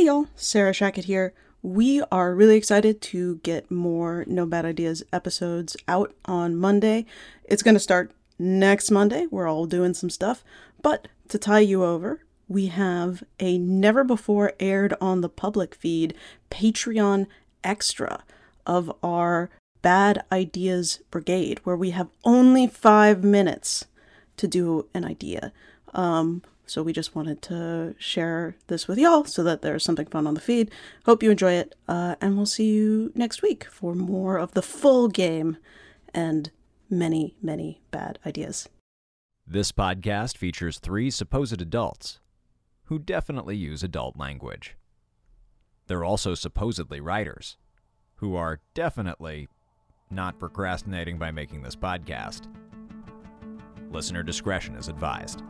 Hey y'all, Sarah Shackett here. We are really excited to get more No Bad Ideas episodes out on Monday. It's going to start next Monday. We're all doing some stuff. But to tie you over, we have a never before aired on the public feed Patreon extra of our Bad Ideas Brigade, where we have only five minutes to do an idea. Um, so we just wanted to share this with y'all so that there's something fun on the feed. Hope you enjoy it, uh, and we'll see you next week for more of the full game and many, many bad ideas. This podcast features three supposed adults who definitely use adult language. They're also supposedly writers who are definitely not procrastinating by making this podcast. Listener discretion is advised.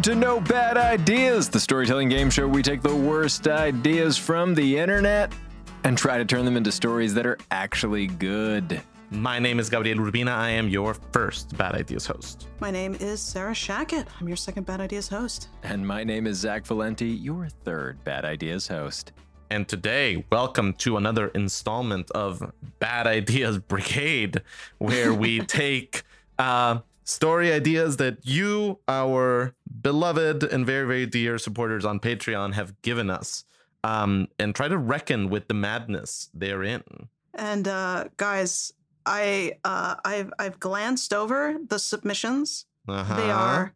Welcome to No Bad Ideas, the storytelling game show. We take the worst ideas from the internet and try to turn them into stories that are actually good. My name is Gabriel Urbina. I am your first Bad Ideas host. My name is Sarah Shackett. I'm your second Bad Ideas host. And my name is Zach Valenti, your third Bad Ideas host. And today, welcome to another installment of Bad Ideas Brigade, where we take uh, story ideas that you, our beloved and very, very dear supporters on Patreon, have given us um, and try to reckon with the madness therein. And uh, guys, I uh, I've I've glanced over the submissions. Uh-huh. They are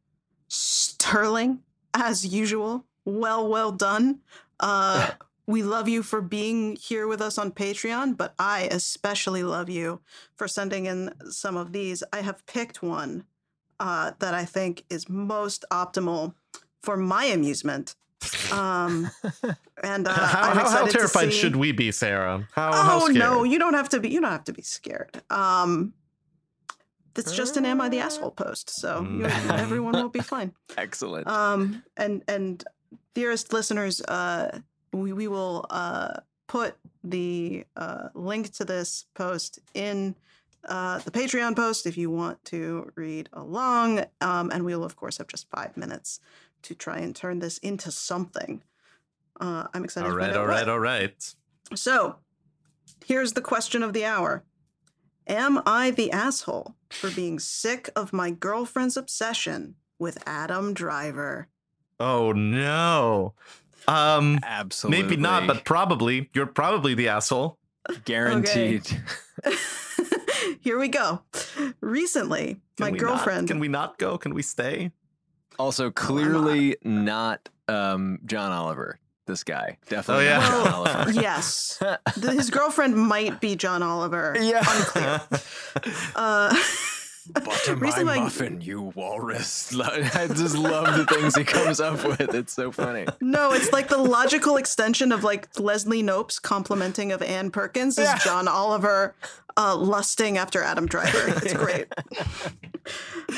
sterling as usual. Well, well done. Uh, we love you for being here with us on Patreon, but I especially love you for sending in some of these. I have picked one uh, that I think is most optimal for my amusement. Um, and uh, how, I'm how, how excited to terrified see- should we be, Sarah? How, how Oh scared? no, you don't have to be. You don't have to be scared. Um, it's just an "Am I the asshole?" post, so you, Mm. everyone will be fine. Excellent. Um, and and dearest listeners, uh, we we will uh put the uh link to this post in uh the Patreon post if you want to read along. Um, and we will of course have just five minutes to try and turn this into something. Uh, I'm excited. all right, all what. right, all right. So, here's the question of the hour Am I the asshole for being sick of my girlfriend's obsession with Adam Driver? Oh no. Um, Absolutely. maybe not, but probably. You're probably the asshole. guaranteed. Here we go. Recently, Can my we not- girlfriend. can we not go? Can we stay? Also, clearly not um, John Oliver. This guy. Definitely Oh, yeah. John Oliver. yes. His girlfriend might be John Oliver. Yeah. Unclear. Uh, Butter my recently, my- muffin, you walrus. I just love the things he comes up with. It's so funny. No, it's like the logical extension of like Leslie Knope's complimenting of Ann Perkins is Yeah. John Oliver uh, lusting after Adam Driver. It's great.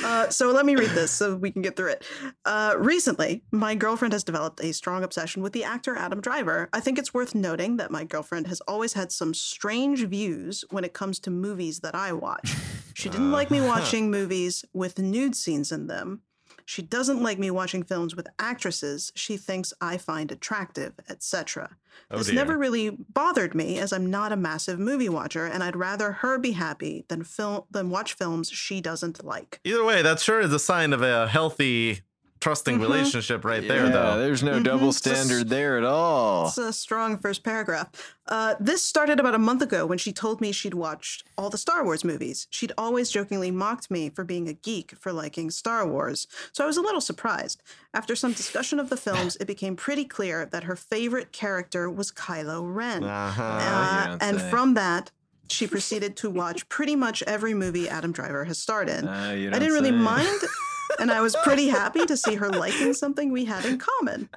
Uh, so let me read this so we can get through it. Uh, recently, my girlfriend has developed a strong obsession with the actor Adam Driver. I think it's worth noting that my girlfriend has always had some strange views when it comes to movies that I watch. She didn't like me uh. watching movies with nude scenes in them. She doesn't like me watching films with actresses she thinks I find attractive, etc. Oh, this dear. never really bothered me as I'm not a massive movie watcher and I'd rather her be happy than film than watch films she doesn't like. Either way, that sure is a sign of a healthy, trusting Mhm. relationship right there, though. there's no Mhm. double It's just- standard there at all. It's a strong first paragraph. Uh, this started about a month ago when she told me she'd watched all the Star Wars movies. She'd always jokingly mocked me for being a geek for liking Star Wars, so I was a little surprised. After some discussion of the films, it became pretty clear that her favorite character was Kylo Ren. Uh-huh. Uh, Uh, you don't and say. from that, she proceeded to watch pretty much every movie Adam Driver has starred in. Uh, I don't didn't really mind, and I was pretty happy to see her liking something we had in common.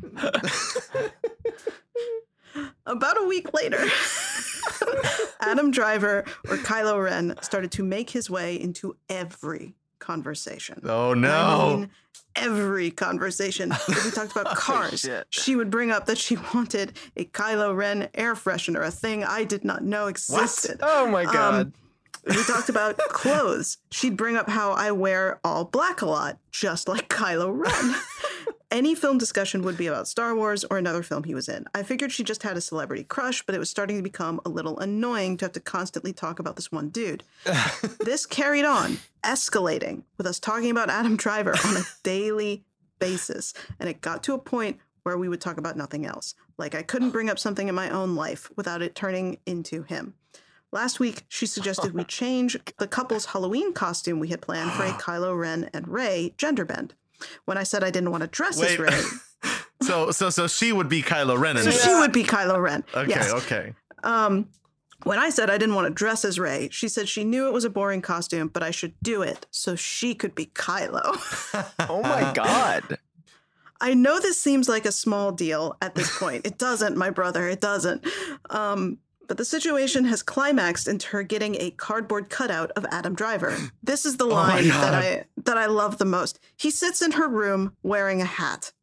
About a week later, Adam Driver or Kylo Ren started to make his way into every conversation. Oh I no. mean, every conversation. If we talked about cars, shit. she would bring up that she wanted a Kylo Ren air freshener, a thing I did not know existed. Oh my Um, god. If we talked about clothes, she'd bring up how I wear all black a lot, just like Kylo Ren. Any film discussion would be about Star Wars or another film he was in. I figured she just had a celebrity crush, but it was starting to become a little annoying to have to constantly talk about this one dude. this carried on, escalating, with us talking about Adam Driver on a daily basis. And it got to a point where we would talk about nothing else. Like I couldn't bring up something in my own life without it turning into him. Last week, she suggested we change the couple's Halloween costume we had planned for a Kylo Ren and Rey gender bend. When I said I didn't want to dress as Wait. Rey, so so so she would be Kylo Ren. so she would be Kylo Ren. okay, yes. okay. Um, when I said I didn't want to dress as Rey, she said she knew it was a boring costume, but I should do it so she could be Kylo. Oh my god. I know this seems like a small deal at this point. It doesn't, my brother. It doesn't. Um, but the situation has climaxed into her getting a cardboard cutout of Adam Driver. This is the Oh line that I that I love the most. He sits in her room wearing a hat.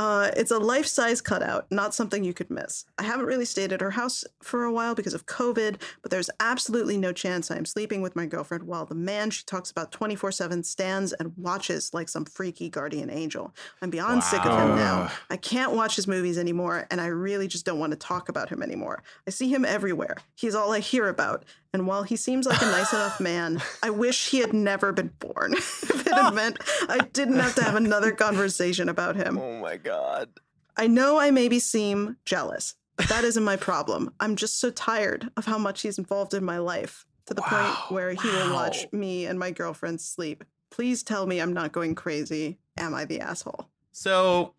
Uh, it's a life size cutout, not something you could miss. I haven't really stayed at her house for a while because of COVID, but there's absolutely no chance I am sleeping with my girlfriend while the man she talks about 24 7 stands and watches like some freaky guardian angel. I'm beyond sick of him now. I can't watch his movies anymore, and I really just don't want to talk about him anymore. I see him everywhere. He's all I hear about. And while he seems like a nice enough man, I wish he had never been born. if it had oh. meant I didn't have to have another conversation about him. Oh my god. I know I maybe seem jealous, but that isn't my problem. I'm just so tired of how much he's involved in my life to the Wow, point where he will watch me and my girlfriend sleep. Please tell me I'm not going crazy. Am I the asshole? So,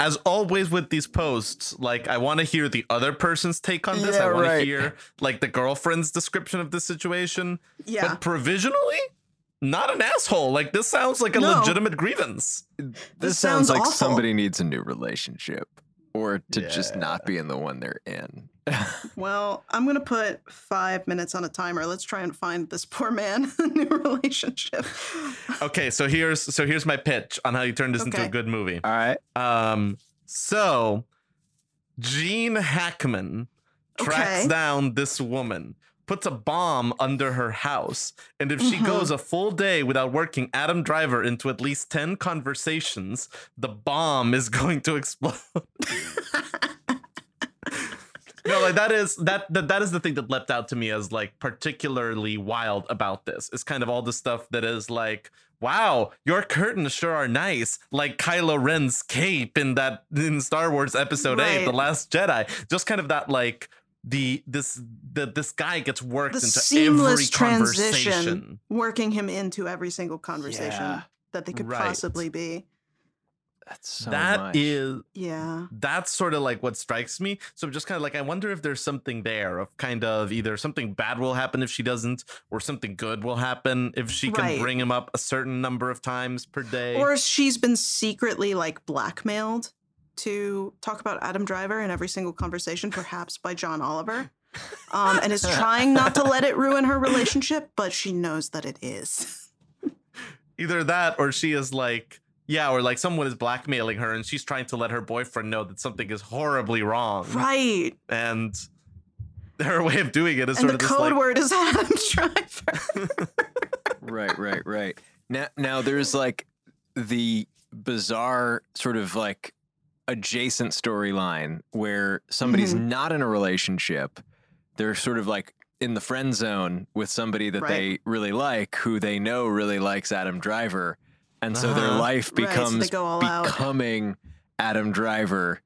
as always with these posts, like I want to hear the other person's take on this. Yeah, I want right. to hear like the girlfriend's description of this situation. Yeah. But provisionally, not an asshole. Like this sounds like a No. legitimate grievance. This, This sounds, sounds like awful. somebody needs a new relationship or to just not be in the one they're in. Well, I'm going to put five minutes on a timer. Let's try and find this poor man a new relationship. Okay, so here's so here's my pitch on how you turn this into a good movie. All right. Um, so Gene Hackman tracks Okay. down this woman, puts a bomb under her house, and if she Mhm. goes a full day without working Adam Driver into at least 10 conversations, the bomb is going to explode. No, like that is that, that that is the thing that leapt out to me as like particularly wild about this. It's kind of all the stuff that is like, wow, your curtains sure are nice, like Kylo Ren's cape in that in Star Wars Episode Eight, The Last Jedi. Just kind of that like the this the this guy gets worked the into seamless every transition, conversation. working him into every single conversation Yeah. that they could Right. possibly be. That's so That much. is Yeah. that's sort of like what strikes me. So I'm just kind of like, I wonder if there's something there of kind of either something bad will happen if she doesn't, or something good will happen if she can Right. bring him up a certain number of times per day. Or she's been secretly like blackmailed to talk about Adam Driver in every single conversation, perhaps by John Oliver. Um, and is trying not to let it ruin her relationship, but she knows that it is. either that, or she is like, yeah, or like someone is blackmailing her and she's trying to let her boyfriend know that something is horribly wrong. Right. And her way of doing it is And sort the of this code like, word is Adam Driver. right, right, right. Now, now there's like the bizarre sort of like adjacent storyline where somebody's Mhm. not in a relationship. They're sort of like in the friend zone with somebody that Right. they really like, who they know really likes Adam Driver, and so their Uh-huh. life Right, so they becomes go all out. becoming Adam Driver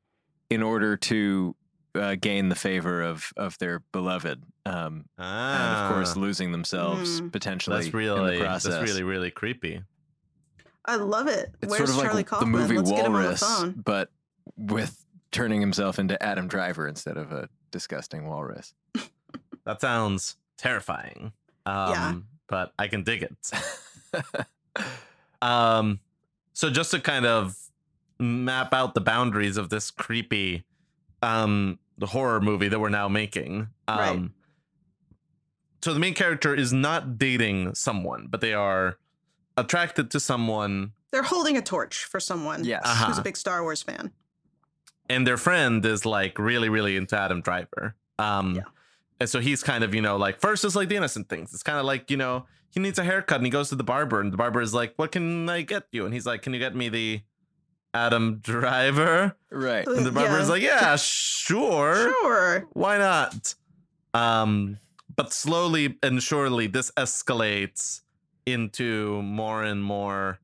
in order to uh, gain the favor of of their beloved, um, and of course Ah, losing themselves Mm. potentially that's really in the process. that's really really creepy. I love it. It's Where's sort of Charlie like Kaufman? the movie Let's get him on the Walrus, phone. but with turning himself into Adam Driver instead of a disgusting walrus. That sounds terrifying. Um, Yeah. but I can dig it. Um, so just to kind of map out the boundaries of this creepy, um, the horror movie that we're now making. Um, Right. so the main character is not dating someone, but they are attracted to someone They're holding a torch for someone Yes. Uh-huh. who's a big Star Wars fan. and their friend is like really really into Adam Driver. Um Yeah. And so he's kind of, you know, like first it's like the innocent things. It's kind of like, you know, he needs a haircut and he goes to the barber and the barber is like, "What can I get you?" And he's like, "Can you get me the Adam Driver?" Right. And the barber Yeah. is like, "Yeah, sure. Sure. Why not?" Um but slowly and surely this escalates into more and more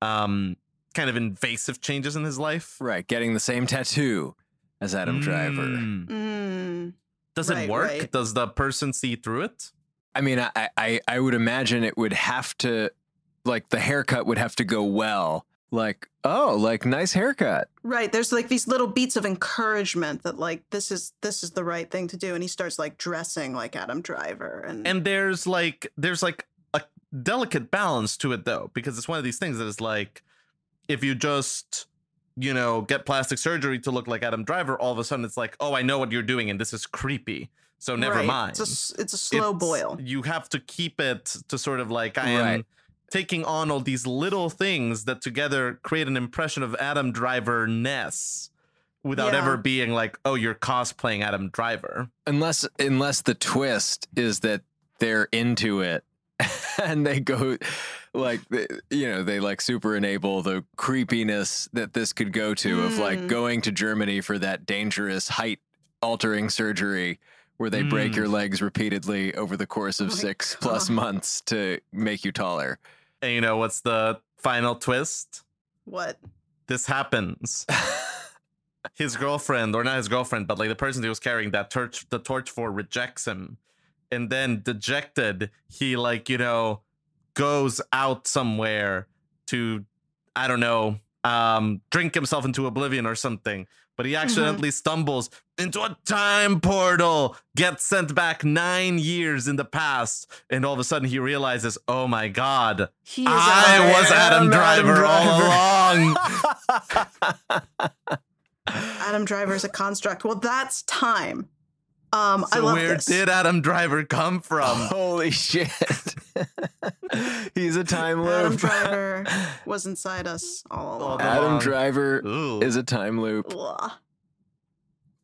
um kind of invasive changes in his life. Right. Getting the same tattoo as Adam Driver. Mm. Does Right, it work? right. Does the person see through it? I mean, I, I I would imagine it would have to, like, the haircut would have to go well. Like, oh, like nice haircut. Right. There's like these little beats of encouragement that like this is this is the right thing to do, and he starts like dressing like Adam Driver, and, And there's like there's like a delicate balance to it though, because it's one of these things that is like if you just you know get plastic surgery to look like Adam Driver, all of a sudden it's like, oh, I know what you're doing, and this is creepy. So never Right. mind. It's a, s- it's a slow It's- boil. You have to keep it to sort of like I am Right. taking on all these little things that together create an impression of Adam Driver ness without Yeah. ever being like, oh, you're cosplaying Adam Driver. Unless unless the twist is that they're into it and they go like you know they like super enable the creepiness that this could go to of like Mm. going to Germany for that dangerous height altering surgery where they break Mm. your legs repeatedly over the course of Oh my 6 plus months to make you taller. And you know what's the final twist? What? This happens. His girlfriend, or not his girlfriend, but like the person he was carrying that torch, the torch for, rejects him, and then dejected, he like you know goes out somewhere to, I don't know, um, drink himself into oblivion or something. But he accidentally stumbles into a time portal, gets sent back nine years in the past, and all of a sudden he realizes, oh my god, He I was Adam Adam Driver all Driver. along. Adam Driver is a construct. Well, that's time. Um, I So love where this. did Adam Driver come from? Holy shit. He's a time loop. Adam loop. Driver was inside us all along. the- Adam Driver Ooh. is a time loop. Wow.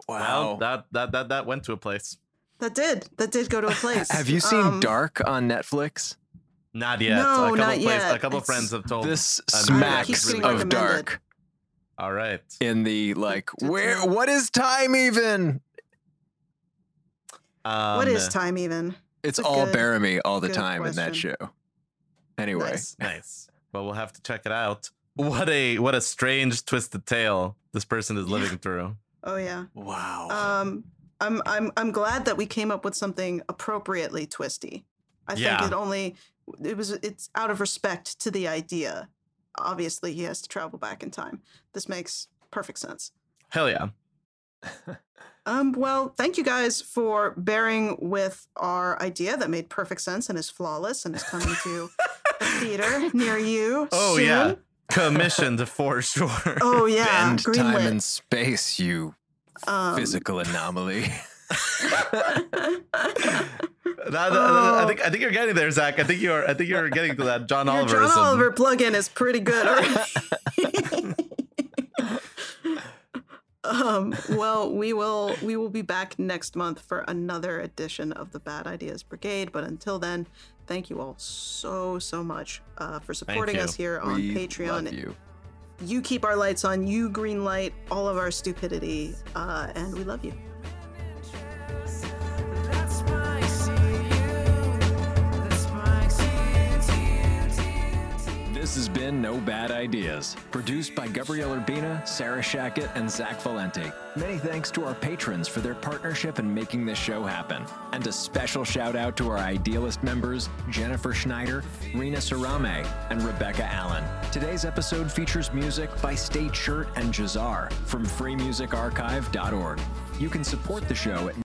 Well, that, that that that went to a place. That did. That did go to a place. Have you seen Um, Dark on Netflix? Not yet. No, a couple not place- yet. A couple It's- friends have told This I'm smacks keeps getting of. Dark All right. in the like, where, what is time even? Um, what is time even? It's a all good- Bearamy all the good time in that show. Anyway, Nice. Nice. Well, we'll have to check it out. What a what a strange twisted tale this person is living through. Oh yeah. wow. Um, I'm I'm I'm glad that we came up with something appropriately twisty. I Yeah. think it only it was it's out of respect to the idea. Obviously, he has to travel back in time. This makes perfect sense. Hell yeah. Um, well, thank you guys for bearing with our idea that made perfect sense and is flawless and is coming to a theater near you. Oh soon. yeah. Commissioned for sure. Oh yeah. Bend greenlit. time and space, you um, physical anomaly. That- that- I think I think you're getting there, Zach. I think you're I think you're getting to that John Your Oliver. John Oliver plug-in is pretty good. Already. um, well, we will we will be back next month for another edition of the Bad Ideas Brigade. But until then, thank you all so so much uh, for supporting us here on we Patreon. love you. You keep our lights on. You green light all of our stupidity, uh, and we love you. Has been No Bad Ideas, produced by Gabriel Urbina, Sarah Shackett, and Zach Valenti. Many thanks to our patrons for their partnership in making this show happen. And a special shout out to our Idealist members, Jennifer Schneider, Rena Sarame, and Rebecca Allen. Today's episode features music by State Shirt and Jahzzar from freemusicarchive.org. You can support the show at